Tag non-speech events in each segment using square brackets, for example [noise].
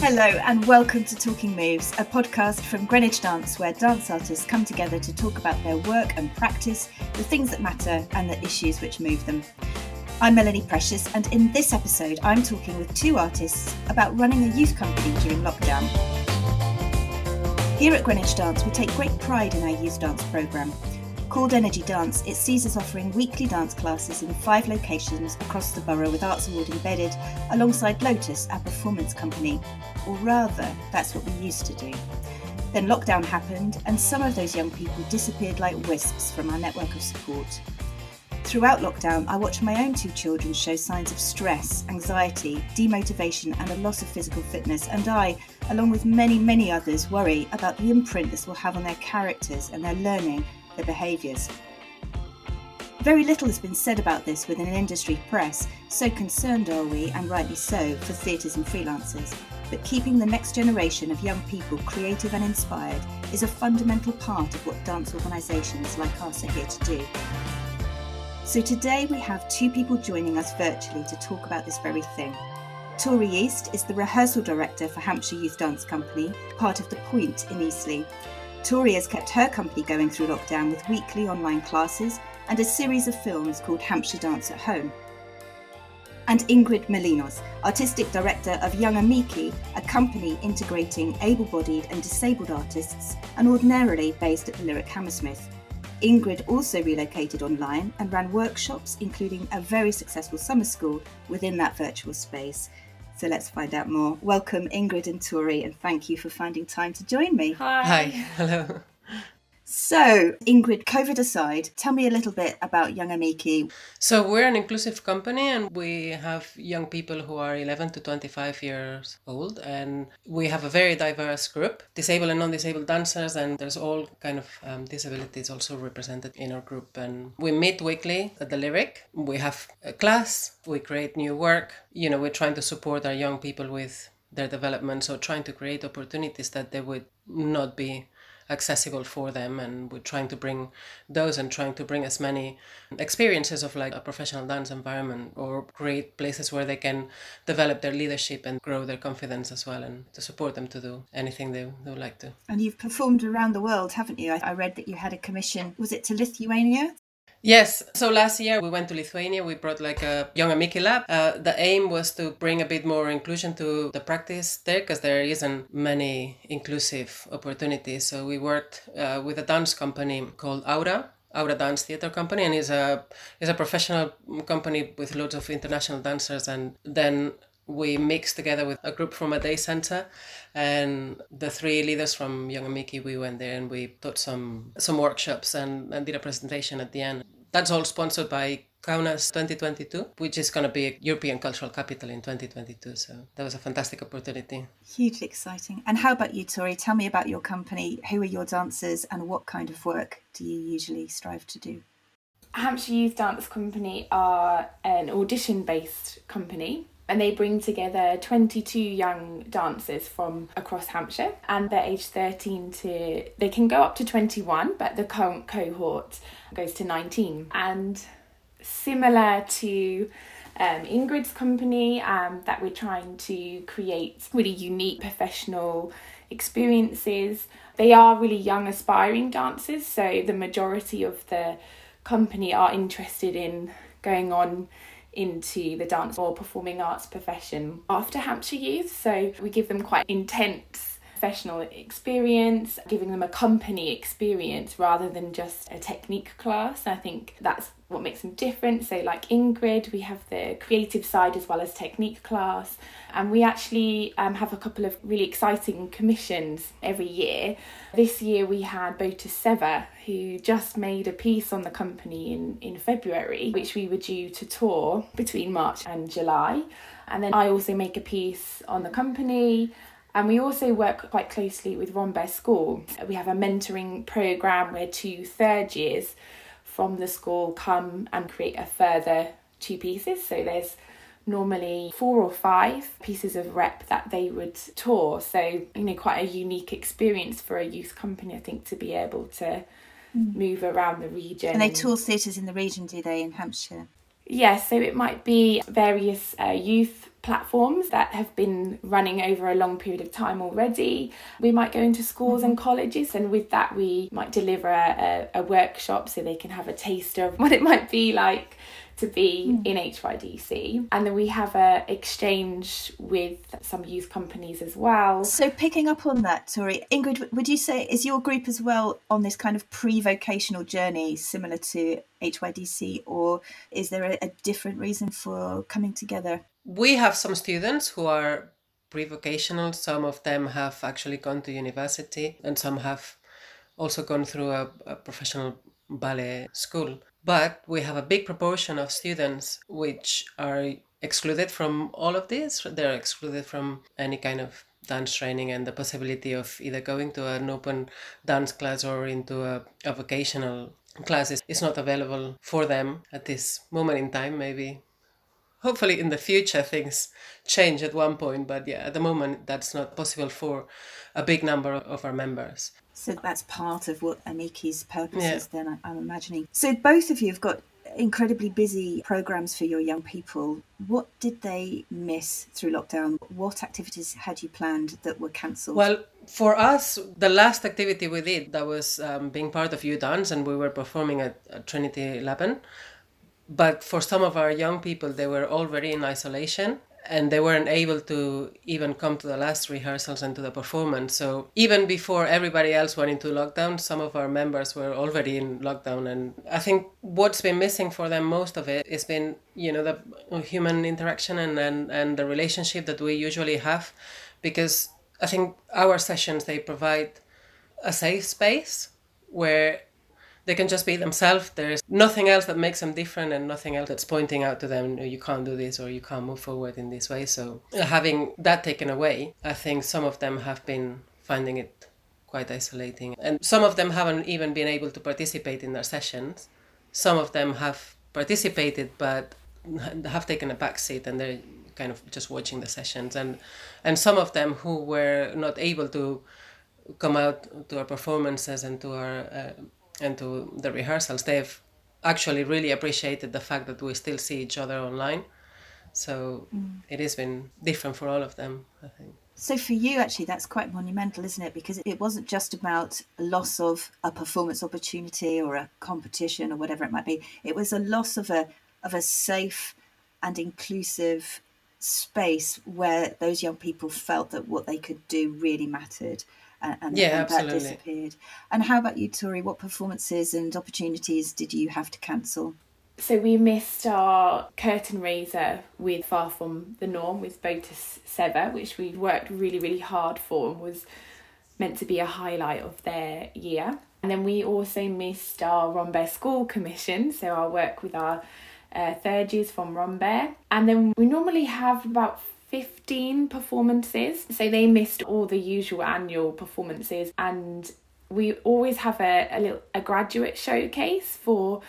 Hello, and welcome to Talking Moves, a podcast from Greenwich Dance where dance artists come together to talk about their work and practice, the things that matter, and the issues which move them. I'm Melanie Precious, and in this episode, I'm talking with two artists about running a youth company during lockdown. Here at Greenwich Dance, we take great pride in our youth dance programme. Called Energy Dance, it sees us offering weekly dance classes in five locations across the borough with Arts Award embedded, alongside Lotus, our performance company. Or rather, that's what we used to do. Then lockdown happened, and some of those young people disappeared like wisps from our network of support. Throughout lockdown, I watched my own two children show signs of stress, anxiety, demotivation, and a loss of physical fitness, and I, along with many, many others, worry about the imprint this will have on their characters and their learning their behaviours. Very little has been said about this within an industry press, so concerned are we, and rightly so, for theatres and freelancers. But keeping the next generation of young people creative and inspired is a fundamental part of what dance organisations like us are here to do. So today we have two people joining us virtually to talk about this very thing. Tory East is the rehearsal director for Hampshire Youth Dance Company, part of The Point in Eastleigh, Tory has kept her company going through lockdown with weekly online classes and a series of films called Hampshire Dance at Home. And Ingrid Molinos, Artistic Director of Young Amici, a company integrating able bodied and disabled artists and ordinarily based at the Lyric Hammersmith. Ingrid also relocated online and ran workshops, including a very successful summer school within that virtual space, so let's find out more. Welcome, Ingrid and Tory, and thank you for finding time to join me. Hi. Hi. [laughs] Hello. So, Ingrid, COVID aside, tell me a little bit about Young Amici. So, we're an inclusive company and we have young people who are 11 to 25 years old. And we have a very diverse group, disabled and non-disabled dancers. And there's all kind of um, disabilities also represented in our group. And we meet weekly at the Lyric. We have a class, we create new work, you know, we're trying to support our young people with their development, so trying to create opportunities that they would not be accessible for them and we're trying to bring those and trying to bring as many experiences of like a professional dance environment or great places where they can develop their leadership and grow their confidence as well and to support them to do anything they, they would like to. And you've performed around the world haven't you? I read that you had a commission. Was it to lithuania Yes. So last year we went to Lithuania. We brought like a young Amici lab. Uh, the aim was to bring a bit more inclusion to the practice there because there isn't many inclusive opportunities. So we worked uh, with a dance company called Aura. Aura Dance Theatre Company and is a is a professional company with loads of international dancers and then we mixed together with a group from a day center and the three leaders from Young and Amici we went there and we taught some some workshops and, and did a presentation at the end that's all sponsored by Kaunas 2022, which is going to be European Cultural Capital in 2022. So that was a fantastic opportunity. Hugely exciting. And how about you, Tory? Tell me about your company. Who are your dancers and what kind of work do you usually strive to do? Hampshire Youth Dance Company are an audition based company and they bring together 22 young dancers from across Hampshire. And they're aged 13 to they can go up to 21 but the current cohort goes to 19 and similar to um, Ingrid's company um, that we're trying to create really unique professional experiences they are really young aspiring dancers. So the majority of the company are interested in going on into the dance or performing arts profession after Hampshire Youth. So we give them quite intense professional experience, giving them a company experience rather than just a technique class. I think that's what makes them different. So, like Ingrid, we have the creative side as well as technique class, and we actually um, have a couple of really exciting commissions every year. This year we had Botis Seva, who just made a piece on the company in, in February, which we were due to tour between March and July. And then I also make a piece on the company. And we also work quite closely with Rambert School. We have a mentoring program where two third years from the school come and create a further two pieces. So there's normally four or five pieces of rep that they would tour. So, you know, quite a unique experience for a youth company, I think, to be able to mm. move around the region. And they tour theatres in the region, do they, in Hampshire? Yes, yeah, so it might be various uh, youth platforms that have been running over a long period of time already. We might go into schools and colleges, and with that, we might deliver a, a, a workshop so they can have a taster of [laughs] what it might be like to be mm. in HYDC. And then we have a exchange with some youth companies as well. So picking up on that, Tory, Ingrid, would you say is your group as well on this kind of pre-vocational journey similar to HYDC or is there a, a different reason for coming together? We have some students who are pre-vocational. Some of them have actually gone to university and some have also gone through a, a professional ballet school. But we have a big proportion of students which are excluded from all of this. They're excluded from any kind of dance training and the possibility of either going to an open dance class or into a, a vocational class is, is not available for them at this moment in time. Maybe, hopefully, in the future things change at one point, but yeah, at the moment that's not possible for a big number of our members. So that's part of what Amici's purpose yeah. is, then I'm imagining. So both of you have got incredibly busy programs for your young people. What did they miss through lockdown? What activities had you planned that were cancelled? Well, for us, the last activity we did that was um, being part of Youth Dance, and we were performing at, at Trinity Laban. But for some of our young people, they were already in isolation and they weren't able to even come to the last rehearsals and to the performance. So even before everybody else went into lockdown, some of our members were already in lockdown. And I think what's been missing for them most of it has been, you know, the human interaction and, and, and the relationship that we usually have. Because I think our sessions, they provide a safe space where they can just be themselves. There's nothing else that makes them different and nothing else that's pointing out to them, you can't do this or you can't move forward in this way. So having that taken away, I think some of them have been finding it quite isolating. And some of them haven't even been able to participate in their sessions. Some of them have participated but have taken a back seat and they're kind of just watching the sessions and and some of them who were not able to come out to our performances and to our uh, and to the rehearsals, they've actually really appreciated the fact that we still see each other online. So mm. it has been different for all of them, I think. So for you, actually, that's quite monumental, isn't it? Because it wasn't just about a loss of a performance opportunity or a competition or whatever it might be. It was a loss of a of a safe and inclusive space where those young people felt that what they could do really mattered and, yeah, and that disappeared. And how about you, Tory? What performances and opportunities did you have to cancel? So we missed our curtain raiser with Far From the Norm with Botis Seva, which we worked really, really hard for and was meant to be a highlight of their year. And then we also missed our Rambert School Commission, so our work with our uh, third years from Rambert. And then we normally have about 15 performances. So they missed all the usual annual performances and we always have a, a little a graduate showcase for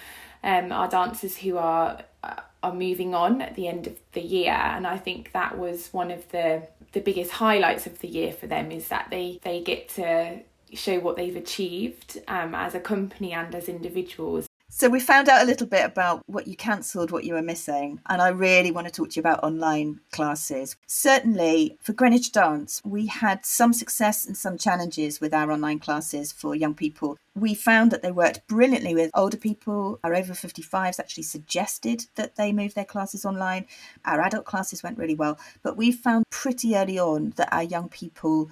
um, our dancers who are uh, are moving on at the end of the year and I think that was one of the the biggest highlights of the year for them is that they they get to show what they've achieved um, as a company and as individuals so we found out a little bit about what you cancelled, what you were missing, and I really want to talk to you about online classes. Certainly for Greenwich Dance, we had some success and some challenges with our online classes for young people. We found that they worked brilliantly with older people. Our over 55s actually suggested that they move their classes online. Our adult classes went really well, but we found pretty early on that our young people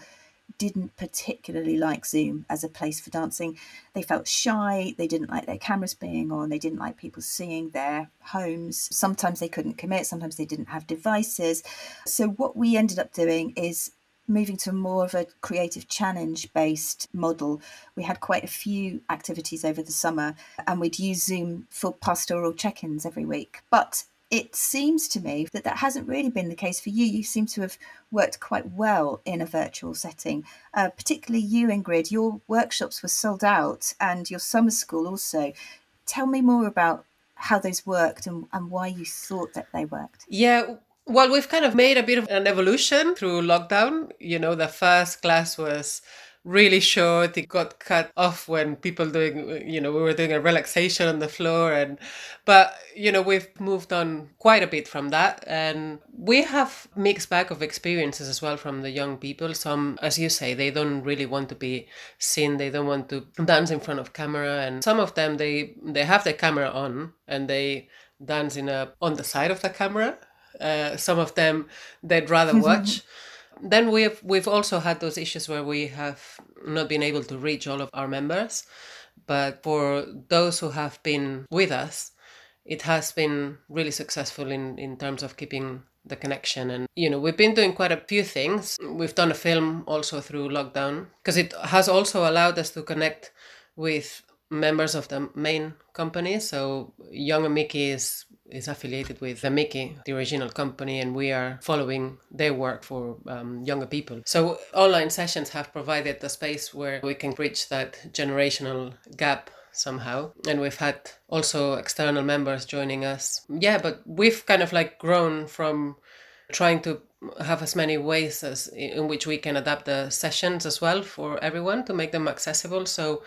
didn't particularly like Zoom as a place for dancing. They felt shy, they didn't like their cameras being on, they didn't like people seeing their homes. Sometimes they couldn't commit, sometimes they didn't have devices. So, what we ended up doing is moving to more of a creative challenge based model. We had quite a few activities over the summer and we'd use Zoom for pastoral check ins every week. But it seems to me that that hasn't really been the case for you. You seem to have worked quite well in a virtual setting, uh, particularly you, Ingrid. Your workshops were sold out and your summer school also. Tell me more about how those worked and, and why you thought that they worked. Yeah, well, we've kind of made a bit of an evolution through lockdown. You know, the first class was really short. It got cut off when people doing, you know, we were doing a relaxation on the floor. And, but, you know, we've moved on quite a bit from that. And we have mixed bag of experiences as well from the young people. Some, as you say, they don't really want to be seen. They don't want to dance in front of camera. And some of them, they, they have the camera on and they dance in a, on the side of the camera. Uh, some of them, they'd rather [laughs] watch then we've we've also had those issues where we have not been able to reach all of our members. But for those who have been with us it has been really successful in in terms of keeping the connection. And you know we've been doing quite a few things. We've done a film also through lockdown because it has also allowed us to connect with members of the main company. So young Amici is is affiliated with the Amici, the original company, and we are following their work for um, younger people. So online sessions have provided a space where we can bridge that generational gap somehow. And we've had also external members joining us. Yeah but we've kind of like grown from trying to have as many ways as in which we can adapt the sessions as well for everyone to make them accessible. So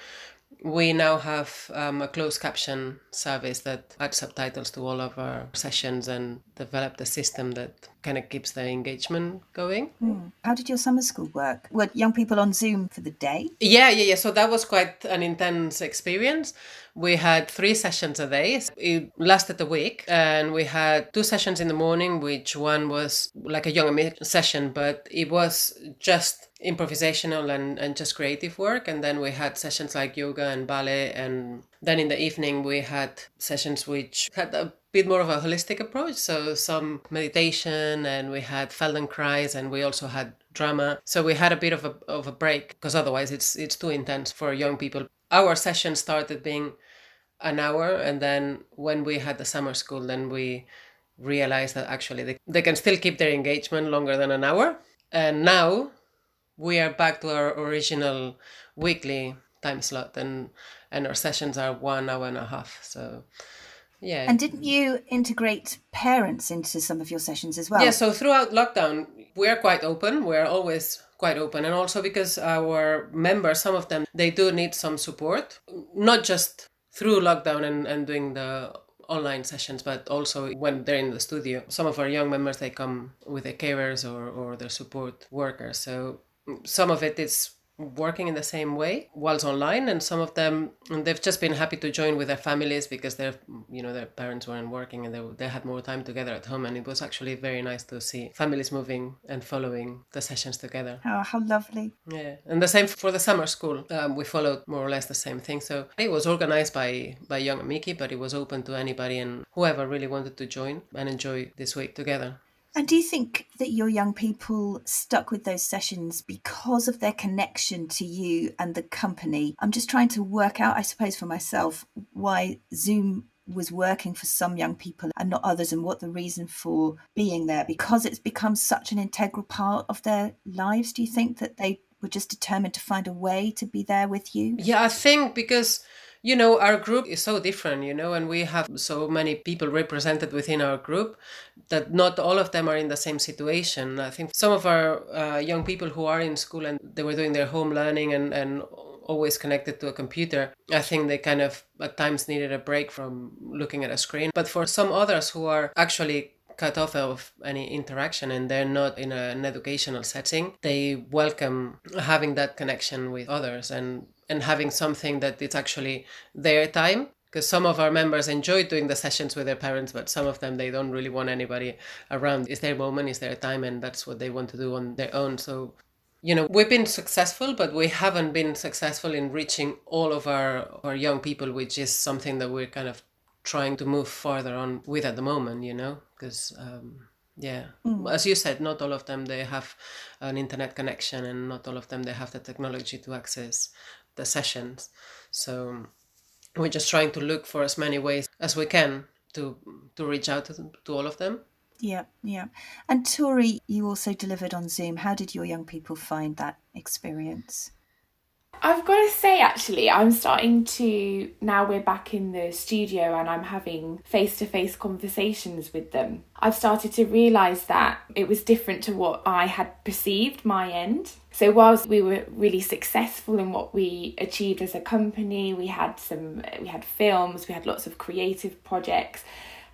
we now have um, a closed caption service that adds subtitles to all of our sessions and developed a system that kind of keeps the engagement going. Mm. How did your summer school work? Were young people on Zoom for the day? Yeah, yeah, yeah. So that was quite an intense experience. We had three sessions a day. It lasted a week, and we had two sessions in the morning, which one was like a young session, but it was just improvisational and, and just creative work. And then we had sessions like yoga and ballet. And then in the evening we had sessions which had a bit more of a holistic approach. So some meditation and we had feldenkrais and we also had drama. So we had a bit of a, of a break because otherwise it's it's too intense for young people. Our session started being an hour and then when we had the summer school then we realized that actually they, they can still keep their engagement longer than an hour. And now we are back to our original weekly time slot and and our sessions are one hour and a half. So yeah. And didn't you integrate parents into some of your sessions as well? Yeah so throughout lockdown we're quite open. We're always quite open. And also because our members some of them they do need some support. Not just through lockdown and, and doing the online sessions but also when they're in the studio some of our young members they come with their carers or, or their support workers. So mm, some of it is working in the same way whilst online and some of them they've just been happy to join with their families because their you know their parents weren't working and they, they had more time together at home and it was actually very nice to see families moving and following the sessions together. Oh how lovely. Yeah and the same for the summer school. Um, we followed more or less the same thing. So it was organized by by young Amici but it was open to anybody and whoever really wanted to join and enjoy this week together and do you think that your young people stuck with those sessions because of their connection to you and the company? I'm just trying to work out, I suppose, for myself, why Zoom was working for some young people and not others, and what the reason for being there because it's become such an integral part of their lives. Do you think that they were just determined to find a way to be there with you? Yeah, I think because you know our group is so different you know and we have so many people represented within our group that not all of them are in the same situation. I think some of our uh, young people who are in school and they were doing their home learning and, and always connected to a computer i think they kind of at times needed a break from looking at a screen. But for some others who are actually cut off of any interaction and they're not in an educational setting they welcome having that connection with others. And and having something that it's actually their time because some of our members enjoy doing the sessions with their parents but some of them they don't really want anybody around. It's their moment it's their time and that's what they want to do on their own. So you know we've been successful but we haven't been successful in reaching all of our, our young people which is something that we're kind of trying to move farther on with at the moment you know because um, yeah. Mm. as you said not all of them they have an internet connection and not all of them they have the technology to access the sessions. So we're just trying to look for as many ways as we can to to reach out to, to all of them. Yeah, yeah. And Tory, you also delivered on Zoom. How did your young people find that experience? I've got to say, actually, I'm starting to now we're back in the studio and I'm having face to face conversations with them. I've started to realise that it was different to what I had perceived my end. So, whilst we were really successful in what we achieved as a company, we had some, we had films, we had lots of creative projects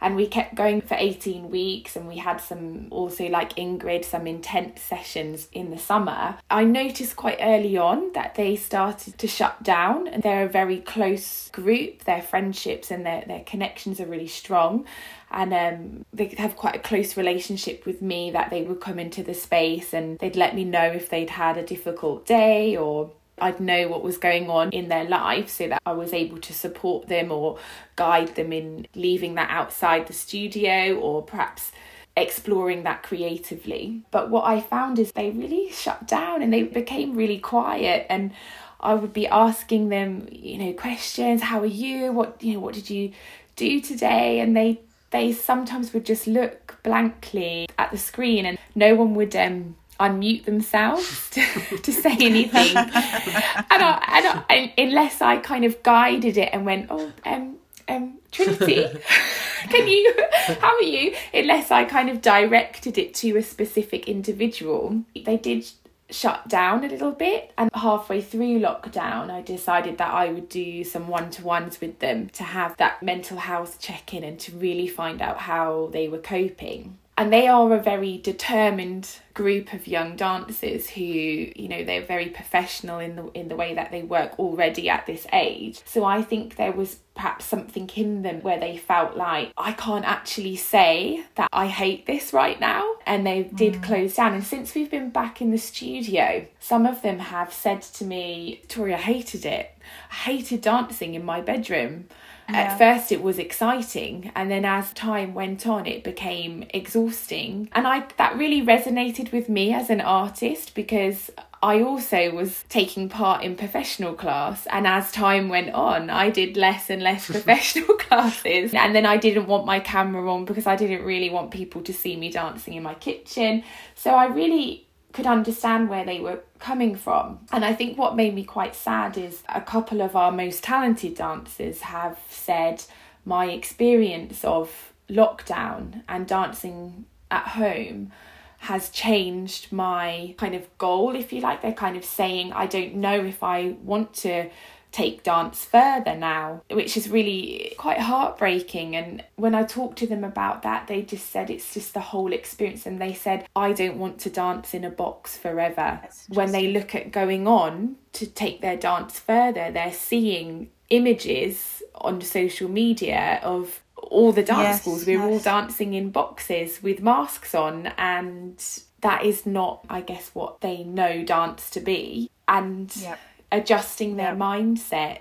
and we kept going for 18 weeks and we had some also like ingrid some intense sessions in the summer. I noticed quite early on that they started to shut down and they're a very close group. Their friendships and their, their connections are really strong. And um, they have quite a close relationship with me that they would come into the space and they'd let me know if they'd had a difficult day or I'd know what was going on in their life so that I was able to support them or guide them in leaving that outside the studio or perhaps exploring that creatively. But what I found is they really shut down and they became really quiet and I would be asking them, you know, questions, how are you? What you know, what did you do today? And they they sometimes would just look blankly at the screen and no one would um unmute themselves [laughs] to, to say anything. And, I, and, I, unless I kind of guided it and went oh um um Trinity [laughs] can you how are you? Unless I kind of directed it to a specific individual they did shut down a little bit. And halfway through lockdown I decided that I would do some one-to-ones with them to have that mental health check-in and to really find out how they were coping and they are a very determined group of young dancers who you know they're very professional in the in the way that they work already at this age. So i think there was perhaps something in them where they felt like i can't actually say that i hate this right now. And they did mm. close down. And since we've been back in the studio some of them have said to me tory i hated it. I hated dancing in my bedroom yeah. At first, it was exciting, and then as time went on, it became exhausting. And I that really resonated with me as an artist because I also was taking part in professional class, and as time went on, I did less and less [laughs] professional classes. And then I didn't want my camera on because I didn't really want people to see me dancing in my kitchen. So I really could understand where they were coming from. And I think what made me quite sad is a couple of our most talented dancers have said my experience of lockdown and dancing at home has changed my kind of goal, if you like. They're kind of saying, I don't know if I want to take dance further now, which is really quite heartbreaking. And when I talked to them about that, they just said it's just the whole experience. And they said, I don't want to dance in a box forever. When they look at going on to take their dance further, they're seeing images on social media of all the dance yes, schools. We're yes. all dancing in boxes with masks on, and that is not, I guess, what they know dance to be. And yep adjusting their mindset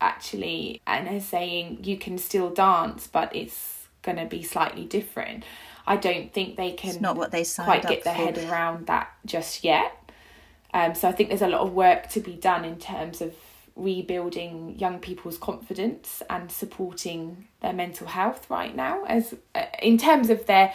actually and are saying you can still dance but it's going to be slightly different i don't think they can it's not what they quite get their for. head around that just yet um, so i think there's a lot of work to be done in terms of rebuilding young people's confidence and supporting their mental health right now as uh, in terms of their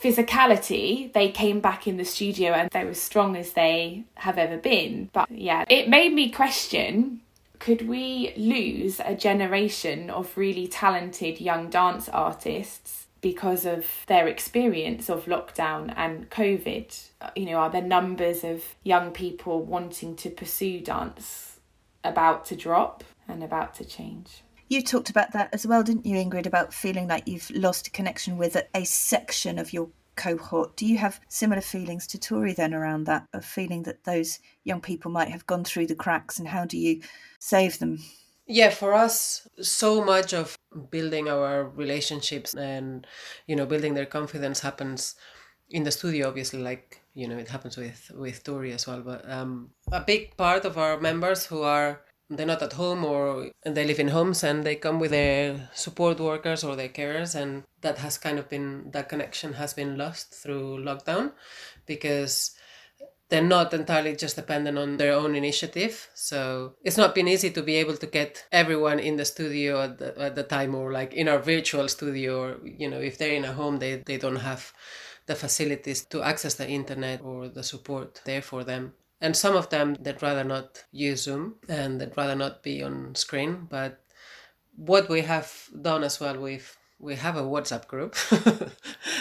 physicality, they came back in the studio and they're as strong as they have ever been. But yeah, it made me question could we lose a generation of really talented young dance artists because of their experience of lockdown and COVID? You know, are the numbers of young people wanting to pursue dance about to drop and about to change? You talked about that as well, didn't you, Ingrid, about feeling like you've lost connection with a, a section of your cohort. Do you have similar feelings to Tory then around that, of feeling that those young people might have gone through the cracks and how do you save them? Yeah, for us, so much of building our relationships and, you know, building their confidence happens in the studio, obviously, like, you know, it happens with, with Tory as well. But um, a big part of our members who are they're not at home or they live in homes and they come with their support workers or their carers and that has kind of been that connection has been lost through lockdown because they're not entirely just dependent on their own initiative. So it's not been easy to be able to get everyone in the studio at the, at the time or like in our virtual studio or you know if they're in a home they, they don't have the facilities to access the internet or the support there for them And some of them, they'd rather not use Zoom and they'd rather not be on screen. But what we have done as well, we've we have a WhatsApp group [laughs]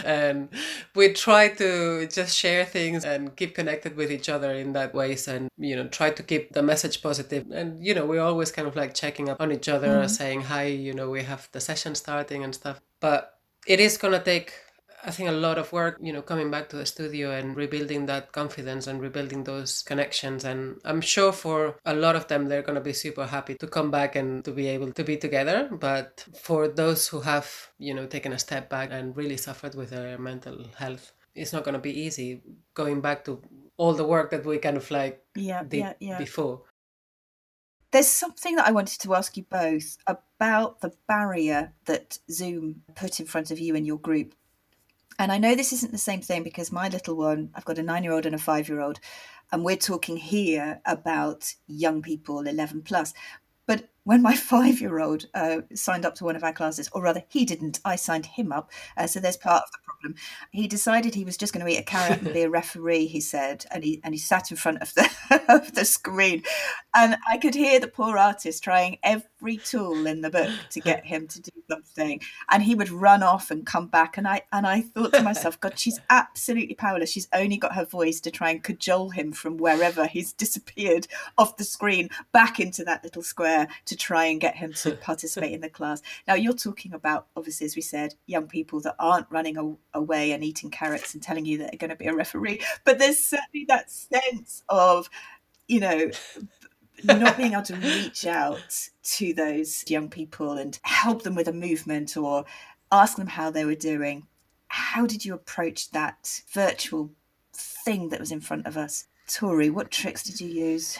and we try to just share things and keep connected with each other in that ways and you know try to keep the message positive and you know we're always kind of like checking up on each other mm-hmm. saying hi you know we have the session starting and stuff but it is going to take I think a lot of work, you know, coming back to the studio and rebuilding that confidence and rebuilding those connections. And I'm sure for a lot of them, they're going to be super happy to come back and to be able to be together. But for those who have, you know, taken a step back and really suffered with their mental health, it's not going to be easy going back to all the work that we kind of like yeah, did yeah, yeah. before. There's something that I wanted to ask you both about the barrier that Zoom put in front of you and your group and I know this isn't the same thing because my little one, I've got a nine year old and a five year old, and we're talking here about young people 11 plus. But when my [laughs] five year old uh, signed up to one of our classes, or rather, he didn't, I signed him up. Uh, so there's part of the problem. He decided he was just going to eat a carrot and be a [laughs] referee, he said, and he, and he sat in front of the, [laughs] of the screen. And I could hear the poor artist trying every tool in the book to get him to do something. And he would run off and come back. And I, and I thought to myself, God, she's absolutely powerless. She's only got her voice to try and cajole him from wherever he's disappeared off the screen back into that little square to try and get him to participate in the class. Now, you're talking about, obviously, as we said, young people that aren't running away and eating carrots and telling you that they're going to be a referee, but there's certainly that sense of, you know, not being able to reach out to those young people and help them with a movement or ask them how they were doing. How did you approach that virtual thing that was in front of us? Tory, what tricks did you use?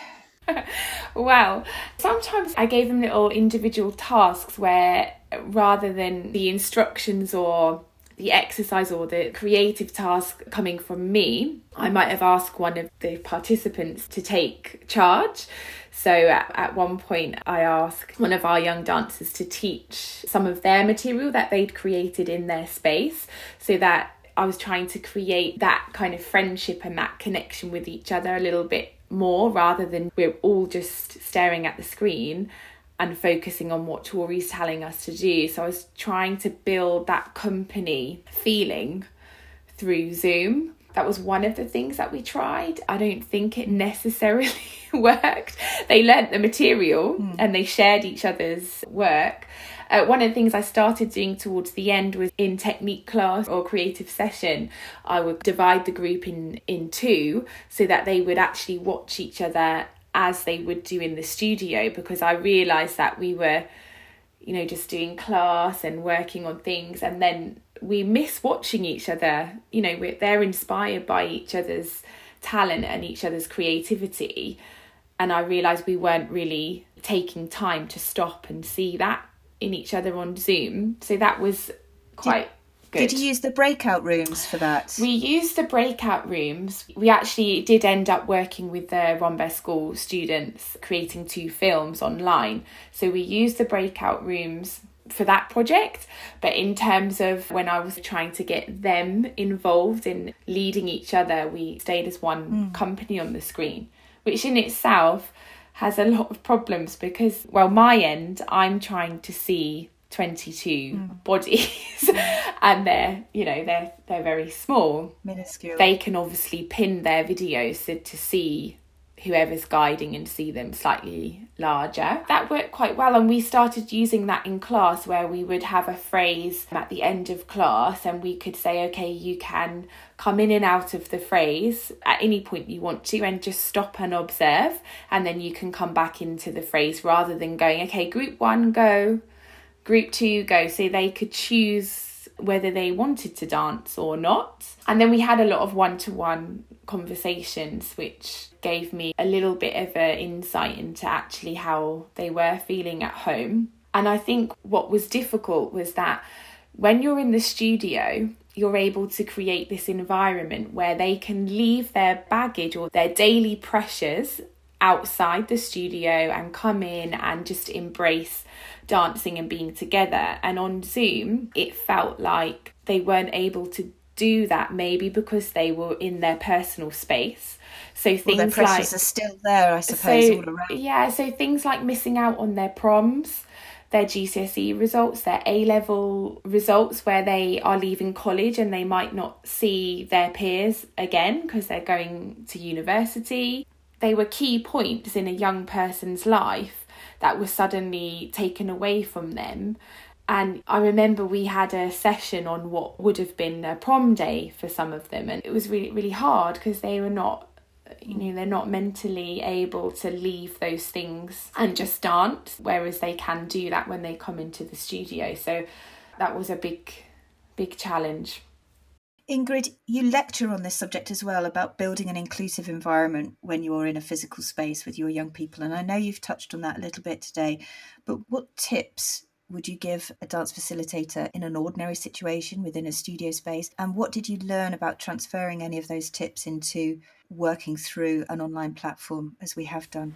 [laughs] well, sometimes I gave them little individual tasks where rather than the instructions or the exercise or the creative task coming from me, I might have asked one of the participants to take charge. So at, at, one point, I asked one of our young dancers to teach some of their material that they'd created in their space so that I was trying to create that kind of friendship and that connection with each other a little bit more rather than we're all just staring at the screen and focusing on what Tory's telling us to do. So I was trying to build that company feeling through Zoom. That was one of the things that we tried. I don't think it necessarily [laughs] worked. They learnt the material mm. and they shared each other's work, uh, one of the things I started doing towards the end was in technique class or creative session, I would divide the group in, in two so that they would actually watch each other as they would do in the studio because I realised that we were, you know, just doing class and working on things and then we miss watching each other. You know, we're, they're inspired by each other's talent and each other's creativity. And I realised we weren't really taking time to stop and see that in each other on Zoom. So that was quite did, good. Did you use the breakout rooms for that? We used the breakout rooms. We actually did end up working with the Rambert School students creating two films online. So we used the breakout rooms for that project but in terms of when i was trying to get them involved in leading each other we stayed as one mm. company on the screen which in itself has a lot of problems because, well, my end, I'm trying to see 22 mm. bodies [laughs] and they're you know they're they're very small minuscule they can obviously pin their videos to see whoever's guiding and see them slightly larger. That worked quite well, and we started using that in class where we would have a phrase at the end of class, and we could say, okay, you can come in and out of the phrase at any point you want to, and just stop and observe, and then you can come back into the phrase rather than going, okay, group one, go, group two, go. So they could choose whether they wanted to dance or not. And then we had a lot of one to one conversations, which gave me a little bit of an insight into actually how they were feeling at home. And I think what was difficult was that when you're in the studio, you're able to create this environment where they can leave their baggage or their daily pressures outside the studio and come in and just embrace dancing and being together. And on Zoom, it felt like they weren't able to do that maybe because they were in their personal space. So things well, their like are still there, I suppose, so, all around. Yeah, so things like missing out on their proms, their GCSE results, their A level results, where they are leaving college and they might not see their peers again because they're going to university. They were key points in a young person's life that were suddenly taken away from them. And I remember we had a session on what would have been a prom day for some of them, and it was really, really hard because they were not you know they're not mentally able to leave those things and just dance whereas they can do that when they come into the studio so that was a big big challenge Ingrid, you lecture on this subject as well about building an inclusive environment when you're in a physical space with your young people. And I know you've touched on that a little bit today, but what tips would you give a dance facilitator in an ordinary situation within a studio space? And what did you learn about transferring any of those tips into working through an online platform as we have done?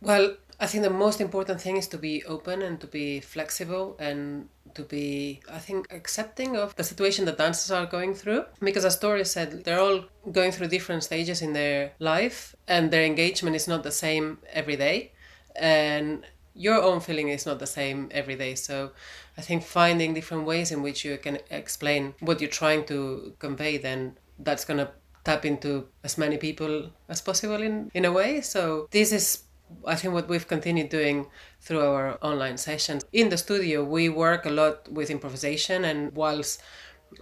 Well, I think the most important thing is to be open and to be flexible and to be, I think, accepting of the situation that dancers are going through. Because as Tory said, they're all going through different stages in their life and their engagement is not the same every day. And your own feeling is not the same every day. So I think finding different ways in which you can explain what you're trying to convey, then that's going to tap into as many people as possible in, in a way. So this is I think what we've continued doing through our online sessions. In the studio, we work a lot with improvisation, and whilst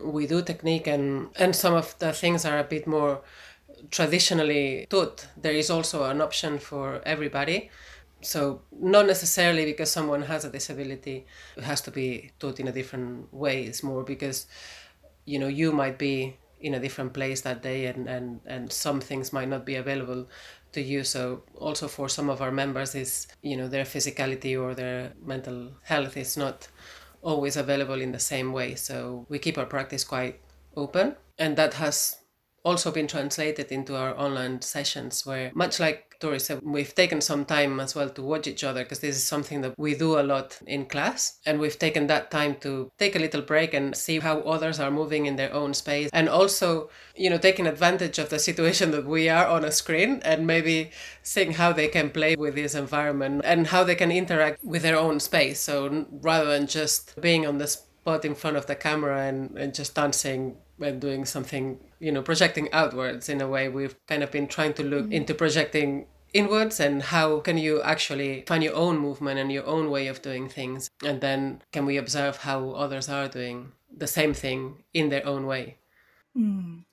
we do technique and, and some of the things are a bit more traditionally taught, there is also an option for everybody. So, not necessarily because someone has a disability, it has to be taught in a different way. It's more because, you know, you might be in a different place that day and, and, and some things might not be available to you. So also for some of our members is, you know, their physicality or their mental health is not always available in the same way. So we keep our practice quite open and that has also been translated into our online sessions where much like Tory said, we've taken some time as well to watch each other because this is something that we do a lot in class. And we've taken that time to take a little break and see how others are moving in their own space. And also, you know, taking advantage of the situation that we are on a screen and maybe seeing how they can play with this environment and how they can interact with their own space. So rather than just being on the spot in front of the camera and, and just dancing and doing something you know projecting outwards in a way we've kind of been trying to look mm-hmm. into projecting inwards and how can you actually find your own movement and your own way of doing things. And then can we observe how others are doing the same thing in their own way? Mm.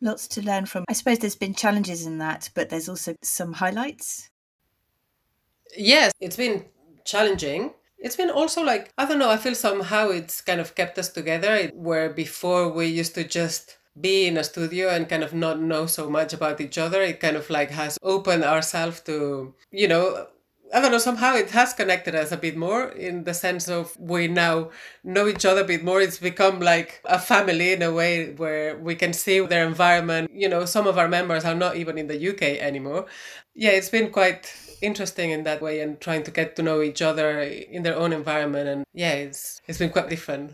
lots to learn from. I suppose there's been challenges in that but there's also some highlights. Yes it's been challenging it's been also like i don't know i feel somehow it's kind of kept us together where before we used to just be in a studio and kind of not know so much about each other it kind of like has opened ourselves to you know I don't know, somehow it has connected us a bit more in the sense of we now know each other a bit more. It's become like a family in a way where we can see their environment. You know, some of our members are not even in the UK anymore. Yeah, it's been quite interesting in that way and trying to get to know each other in their own environment. And yeah, it's, it's been quite different.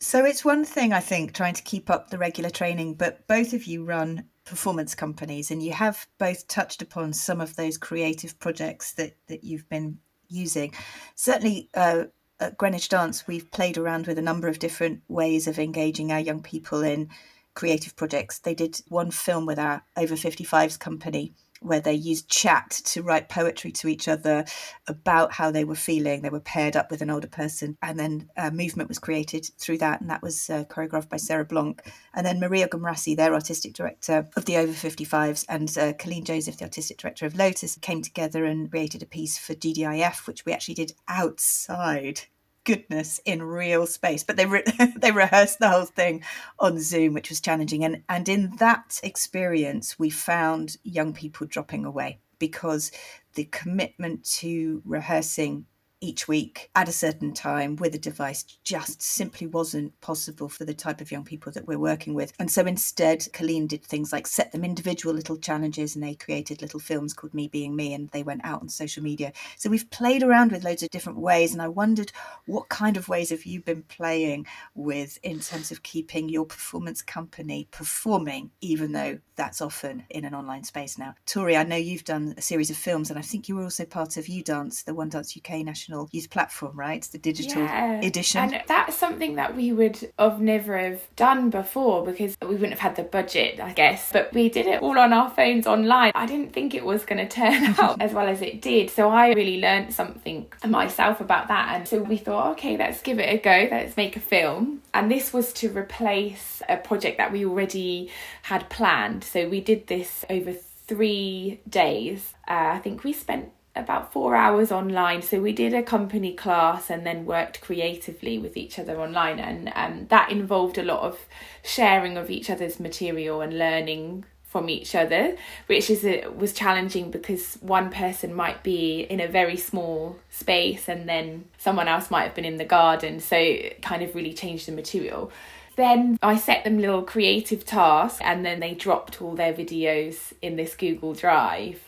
So it's one thing, I think, trying to keep up the regular training, but both of you run performance companies and you have both touched upon some of those creative projects that, that you've been using. Certainly, uh, at Greenwich Dance, we've played around with a number of different ways of engaging our young people in creative projects. They did one film with our over 55s company where they used chat to write poetry to each other about how they were feeling. They were paired up with an older person, and then a movement was created through that, and that was uh, choreographed by Sarah Blanc. And then Maria Gumrasi, their artistic director of the Over 55s, and uh, Colleen Joseph, the artistic director of Lotus, came together and created a piece for GDIF, which we actually did outside goodness in real space. But they re- [laughs] they rehearsed the whole thing on zoom which was challenging. And and in that experience we found young people dropping away because the commitment to rehearsing each week at a certain time with a device just simply wasn't possible for the type of young people that we're working with. And so instead, Colleen did things like set them individual little challenges and they created little films called Me Being Me and they went out on social media. So we've played around with loads of different ways. And I wondered what kind of ways have you been playing with in terms of keeping your performance company performing, even though that's often in an online space now? Tory, I know you've done a series of films and I think you were also part of U.Dance, the One Dance UK National youth platform, right? It's the digital yeah. edition. And that's something that we would have never have done before because we wouldn't have had the budget, I guess. But we did it all on our phones online. I didn't think it was going to turn [laughs] out as well as it did. So I really learned something myself about that. And so we thought, okay, let's give it a go. Let's make a film. And this was to replace a project that we already had planned. So we did this over three days. Uh, I think we spent about four hours online. So we did a company class and then worked creatively with each other online, and um, that involved a lot of sharing of each other's material and learning from each other, which is a, was challenging because one person might be in a very small space and then someone else might have been in the garden. So it kind of really changed the material. Then I set them little creative tasks and then they dropped all their videos in this Google Drive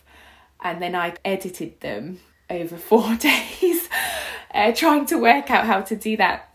and then I edited them over four [laughs] days, uh, trying to work out how to do that.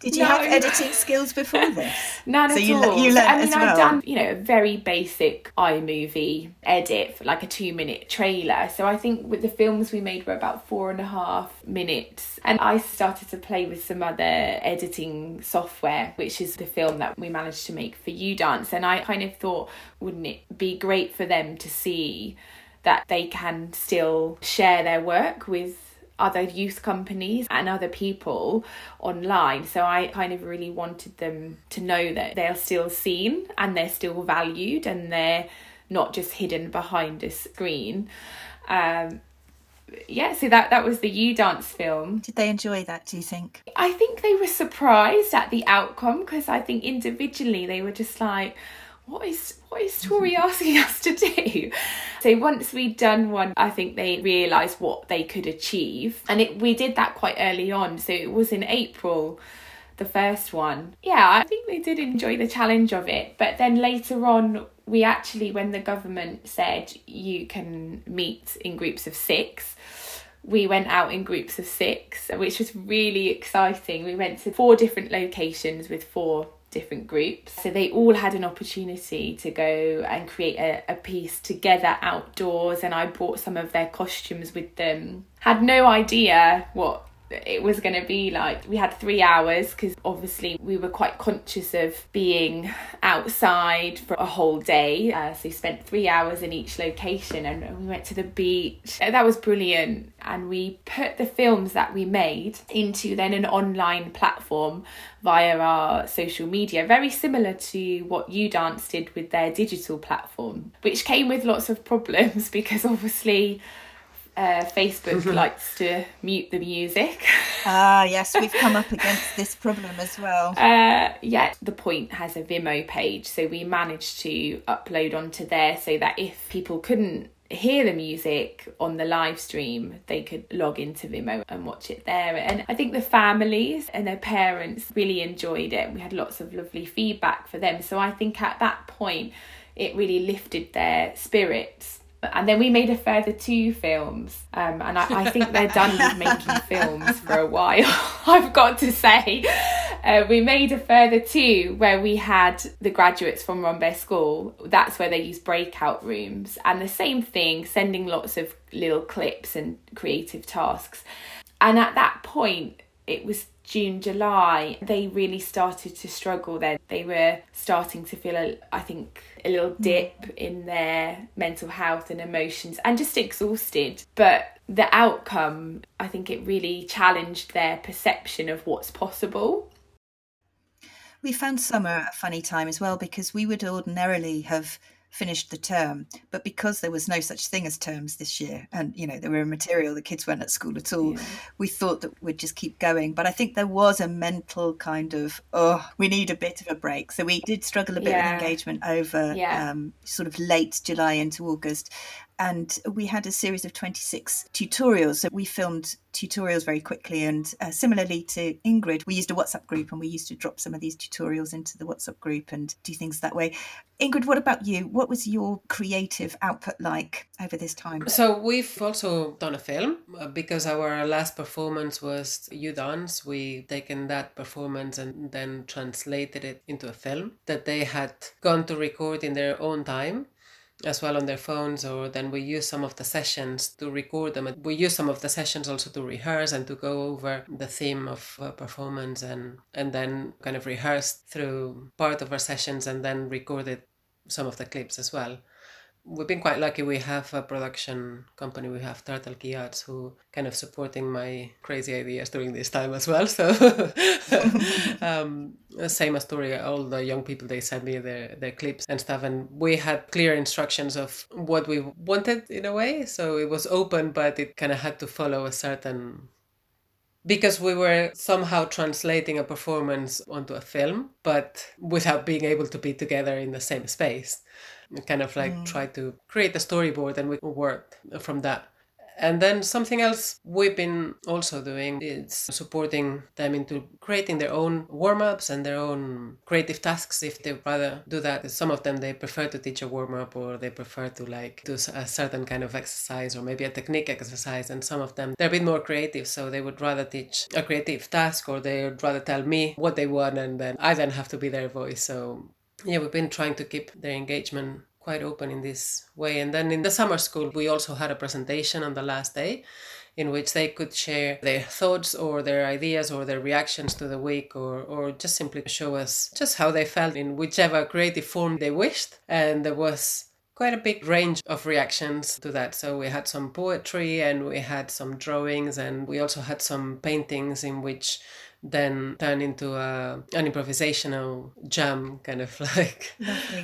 Did you no. have editing skills before [laughs] this? None so at you, all. You learned I mean, as well. I've done you know a very basic iMovie edit, for like a two-minute trailer. So I think with the films we made were about four and a half minutes, and I started to play with some other editing software, which is the film that we managed to make for U.Dance. And I kind of thought, wouldn't it be great for them to see? That they can still share their work with other youth companies and other people online. So I kind of really wanted them to know that they're still seen and they're still valued and they're not just hidden behind a screen. Um, yeah, so that that was the U.Dance film. Did they enjoy that? Do you think? I think they were surprised at the outcome because I think individually they were just like, what is what is Tory asking us to do? So once we'd done one, I think they realised what they could achieve, and it we did that quite early on. So it was in April, the first one. Yeah, I think they did enjoy the challenge of it, but then later on. We actually, when the government said you can meet in groups of six, we went out in groups of six, which was really exciting. We went to four different locations with four different groups. So they all had an opportunity to go and create a, a piece together outdoors, and I brought some of their costumes with them. Had no idea what it was going to be like. We had three hours because obviously we were quite conscious of being outside for a whole day. Uh, so we spent three hours in each location and we went to the beach. That was brilliant. And we put the films that we made into then an online platform via our social media, very similar to what U.Dance did with their digital platform, which came with lots of problems [laughs] because obviously uh, Facebook mm-hmm. likes to mute the music. [laughs] ah, yes, we've come up against this problem as well. Uh, yeah, the point has a Vimeo page, so we managed to upload onto there so that if people couldn't hear the music on the live stream, they could log into Vimeo and watch it there. And I think the families and their parents really enjoyed it. We had lots of lovely feedback for them. So I think at that point, it really lifted their spirits and then we made a further two films um, and I, I, think they're done with making [laughs] films for a while [laughs] i've got to say. Uh, we made a further two where we had the graduates from Rambert School. That's where they use breakout rooms. And the same thing sending lots of little clips and creative tasks. And at that point it was June, July, they really started to struggle then. They were starting to feel, a, I think, a little mm. dip in their mental health and emotions and just exhausted. But the outcome, I think it really challenged their perception of what's possible. We found summer a funny time as well because we would ordinarily have finished the term. But because there was no such thing as terms this year, and you know there were material the kids weren't at school at all, yeah. we thought that we'd just keep going. But I think there was a mental kind of oh, we need a bit of a break. So we did struggle a bit yeah. with engagement over yeah. um, sort of late July into August. And we had a series of 26 tutorials. So we filmed tutorials very quickly. And uh, similarly to Ingrid, we used a WhatsApp group and we used to drop some of these tutorials into the WhatsApp group and do things that way. Ingrid, what about you? What was your creative output like over this time? So we've also done a film uh, because our last performance was U.Dance. We taken that performance and then translated it into a film that they had gone to record in their own time as well on their phones or then we use some of the sessions to record them. We use some of the sessions also to rehearse and to go over the theme of a performance and and then kind of rehearse through part of our sessions and then recorded some of the clips as well we've been quite lucky. We have a production company. We have Turtle Arts who kind of supporting my crazy ideas during this time as well. [laughs] So [laughs] um, same as Tory. All the young people they send me their their clips and stuff, and we had clear instructions of what we wanted in a way. So it was open, but it kind of had to follow a certain because we were somehow translating a performance onto a film, but without being able to be together in the same space kind of like mm. try to create a storyboard and we work from that and then something else we've been also doing is supporting them into creating their own warm-ups and their own creative tasks if they rather do that. Some of them they prefer to teach a warm-up or they prefer to like do a certain kind of exercise or maybe a technique exercise and some of them they're a bit more creative so they would rather teach a creative task or they would rather tell me what they want and then I then have to be their voice. So yeah, we've been trying to keep their engagement quite open in this way. And then in the summer school, we also had a presentation on the last day in which they could share their thoughts or their ideas or their reactions to the week or, or just simply show us just how they felt in whichever creative form they wished. And there was quite a big range of reactions to that. So we had some poetry and we had some drawings and we also had some paintings in which then turn into a, an improvisational jam kind of [laughs] like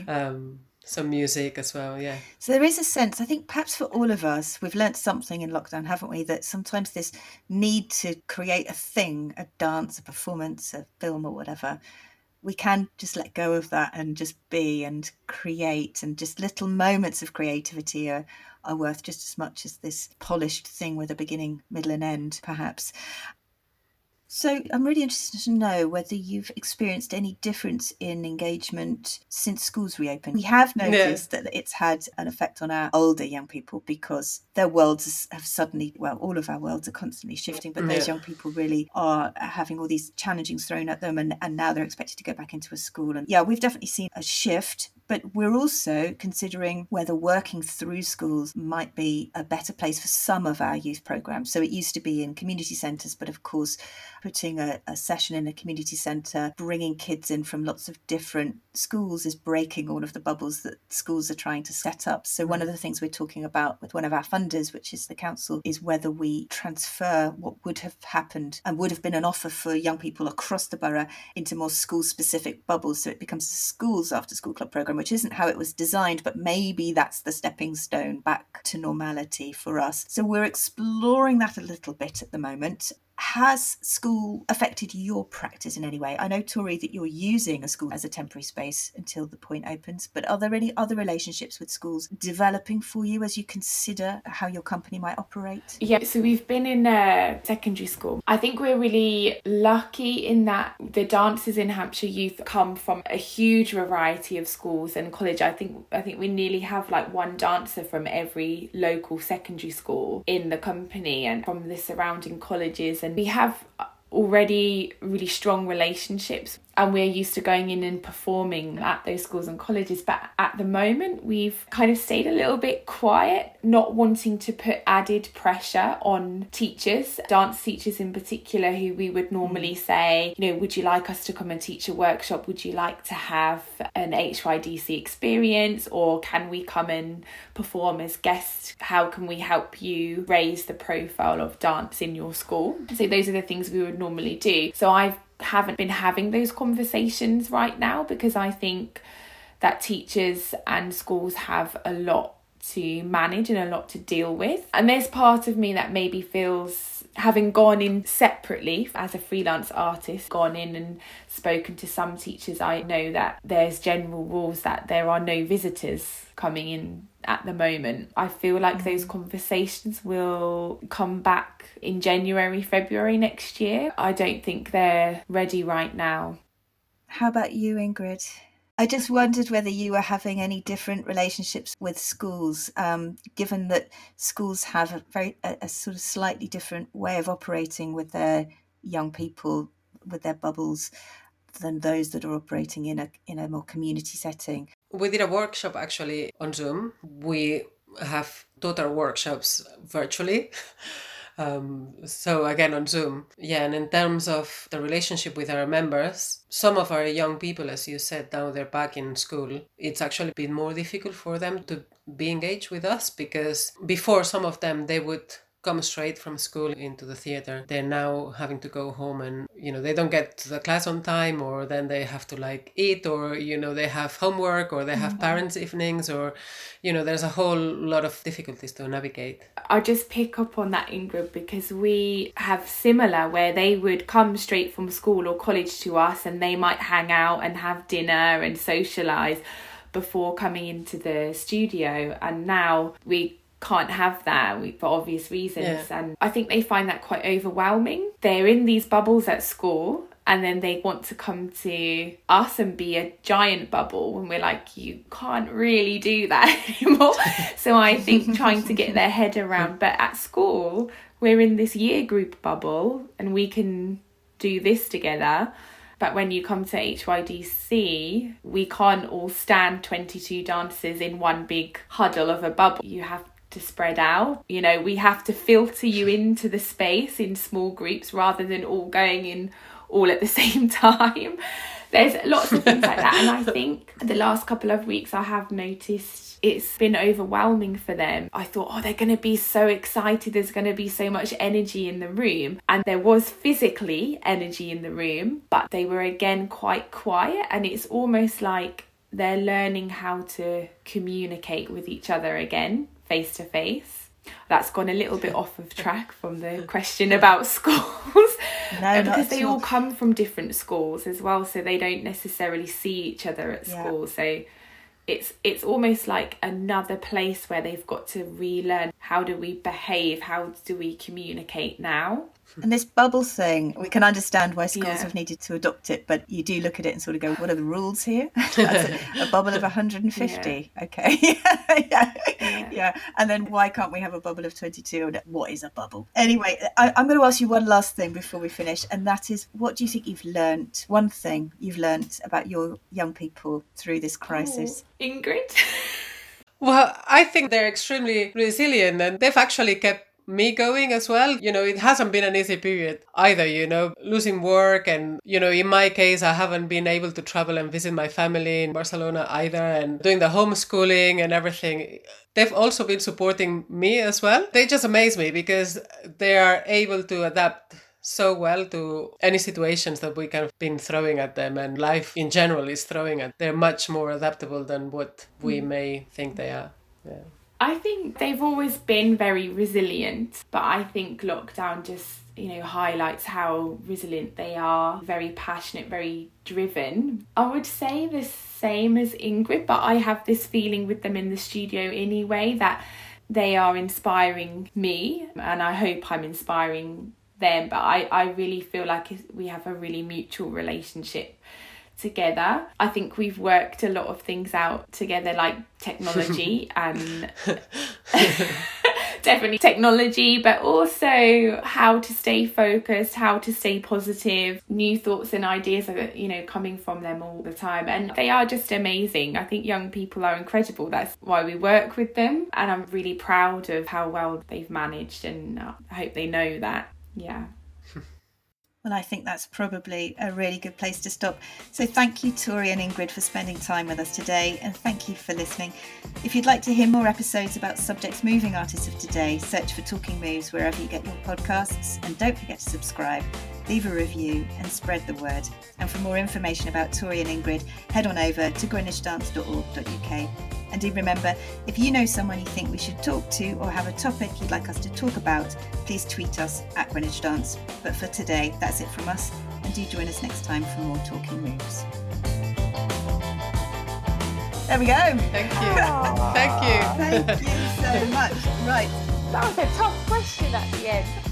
um, some music as well yeah. So there is a sense i think perhaps for all of us we've learnt something in lockdown haven't we that sometimes this need to create a thing a dance a performance a film or whatever we can just let go of that and just be and create and just little moments of creativity are, are worth just as much as this polished thing with a beginning middle and end perhaps so I'm really interested to know whether you've experienced any difference in engagement since schools reopened. We have noticed yeah. that it's had an effect on our older young people because their worlds have suddenly, well, all of our worlds are constantly shifting, but those young people really are having all these challengings thrown at them and, and now they're expected to go back into a school. And yeah, we've definitely seen a shift but we're also considering whether working through schools might be a better place for some of our youth programs. So it used to be in community centres, but of course, putting a, a session in a community centre, bringing kids in from lots of different schools is breaking all of the bubbles that schools are trying to set up. So one of the things we're talking about with one of our funders, which is the council, is whether we transfer what would have happened and would have been an offer for young people across the borough into more school specific bubbles. So it becomes a schools after school club programme which isn't how it was designed, but maybe that's the stepping stone back to normality for us. So we're exploring that a little bit at the moment has school affected your practice in any way? I know, Tory, that you're using a school as a temporary space until the point opens, but are there any other relationships with schools developing for you as you consider how your company might operate? Yeah, so we've been in a secondary school. I think we're really lucky in that the dancers in Hampshire Youth come from a huge variety of schools and college. I think I think we nearly have like one dancer from every local secondary school in the company and from the surrounding colleges and we have already really strong relationships and we're used to going in and performing at those schools and colleges but at the moment we've kind of stayed a little bit quiet not wanting to put added pressure on teachers dance teachers in particular who we would normally mm. say you know would you like us to come and teach a workshop? Would you like to have an HYDC experience? Or can we come and perform as guests? How can we help you raise the profile of dance in your school? So those are the things we would normally do. So I've haven't been having those conversations right now because I think that teachers and schools have a lot to manage and a lot to deal with. And there's part of me that maybe feels having gone in separately as a freelance artist, gone in and spoken to some teachers, I know that there's general rules that there are no visitors coming in at the moment. I feel like those mm. conversations will come back in January, February next year. I don't think they're ready right now. How about you, Ingrid? I just wondered whether you were having any different relationships with schools, um, given that schools have a very a, a, sort of slightly different way of operating with their young people, with their bubbles, than those that are operating in a in a more community setting. We did a workshop actually on Zoom. We have taught our workshops virtually. [laughs] Um, so again on Zoom, yeah. And in terms of the relationship with our members, some of our young people, as you said, now they're back in school. It's actually been more difficult for them to be engaged with us because before some of them they would come straight from school into the theater. They're now having to go home and you know they don't get to the class on time or then they have to like eat or you know they have homework or they have mm-hmm. parents evenings or you know there's a whole lot of difficulties to navigate. I'll just pick up on that ingrid because we have similar where they would come straight from school or college to us and they might hang out and have dinner and socialize before coming into the studio. And now we can't have that for obvious reasons yeah. and i think they find that quite overwhelming they're in these bubbles at school and then they want to come to us and be a giant bubble and we're like you can't really do that [laughs] anymore so i think [laughs] trying to get their head around but at school we're in this year group bubble and we can do this together but when you come to HYDC, we can't all stand 22 dancers in one big huddle of a bubble. You have to spread out. You know, we have to filter you into the space in small groups rather than all going in all at the [laughs] same time. There's lots of things like that. And I [laughs] think the last couple of weeks I have noticed it's been overwhelming for them. I thought, oh, they're going to be so excited. There's going to be so much energy in the room. And there was physically energy in the room, but they were again quite quiet. And it's almost like they're learning how to communicate with each other again face to face. That's gone a little bit off of track from the [laughs] question about [laughs] schools. No, uh, because they all come from different schools as well, so they don't necessarily see each other at yeah. school. So it's it's almost like another place where they've got to relearn how do we behave, how do we communicate now. And this bubble thing, we can understand why schools yeah. have needed to adopt it, but you do look at it and sort of go, what are the rules here? [laughs] a, a, bubble of 150. [laughs] Yeah. Okay. [laughs] yeah. yeah. yeah. And then why can't we have a bubble of 22? What is a bubble? Anyway, I, am going to ask you one last thing before we finish, and that is what do you think you've learned? One thing you've learned about your young people through this crisis? Oh, Ingrid? Well, I think they're extremely resilient and they've actually kept me going as well. You know, it hasn't been an easy period either, you know, losing work. And, you know, in my case, I haven't been able to travel and visit my family in Barcelona either and doing the homeschooling and everything. They've also been supporting me as well. They just amaze me because they are able to adapt so well to any situations that we of been throwing at them and life in general is throwing at they're much more adaptable than what we mm. may think they are yeah I think they've always been very resilient, but I think lockdown just you know highlights how resilient they are. Very passionate very driven. I would say the same as ingrid but i have this feeling with them in the studio anyway that they are inspiring me and i hope i'm inspiring them but i, I really feel like we have a really mutual relationship together. I think we've worked a lot of things out together, like technology [laughs] and [laughs] definitely technology, but also how to stay focused, how to stay positive, new thoughts and ideas are, you know, coming from them all the time. And they are just amazing. I think young people are incredible. That's why we work with them. And I'm really proud of how well they've managed, and uh, I hope they know that. Yeah. Well, I think that's probably a really good place to stop. So, thank you, Tory and Ingrid, for spending time with us today, and thank you for listening. If you'd like to hear more episodes about subjects moving artists of today, search for Talking Moves wherever you get your podcasts, and don't forget to subscribe, leave a review, and spread the word. And for more information about Tory and Ingrid, head on over to greenwichdance.org.uk and do remember, if you know someone you think we should talk to or have a topic you'd like us to talk about, please tweet us at Greenwich Dance. But for today, that's it from us, and do join us next time for more Talking Moves. There we go. Thank you. [laughs] Thank you. Thank you so much. Right. That was a tough question at the end.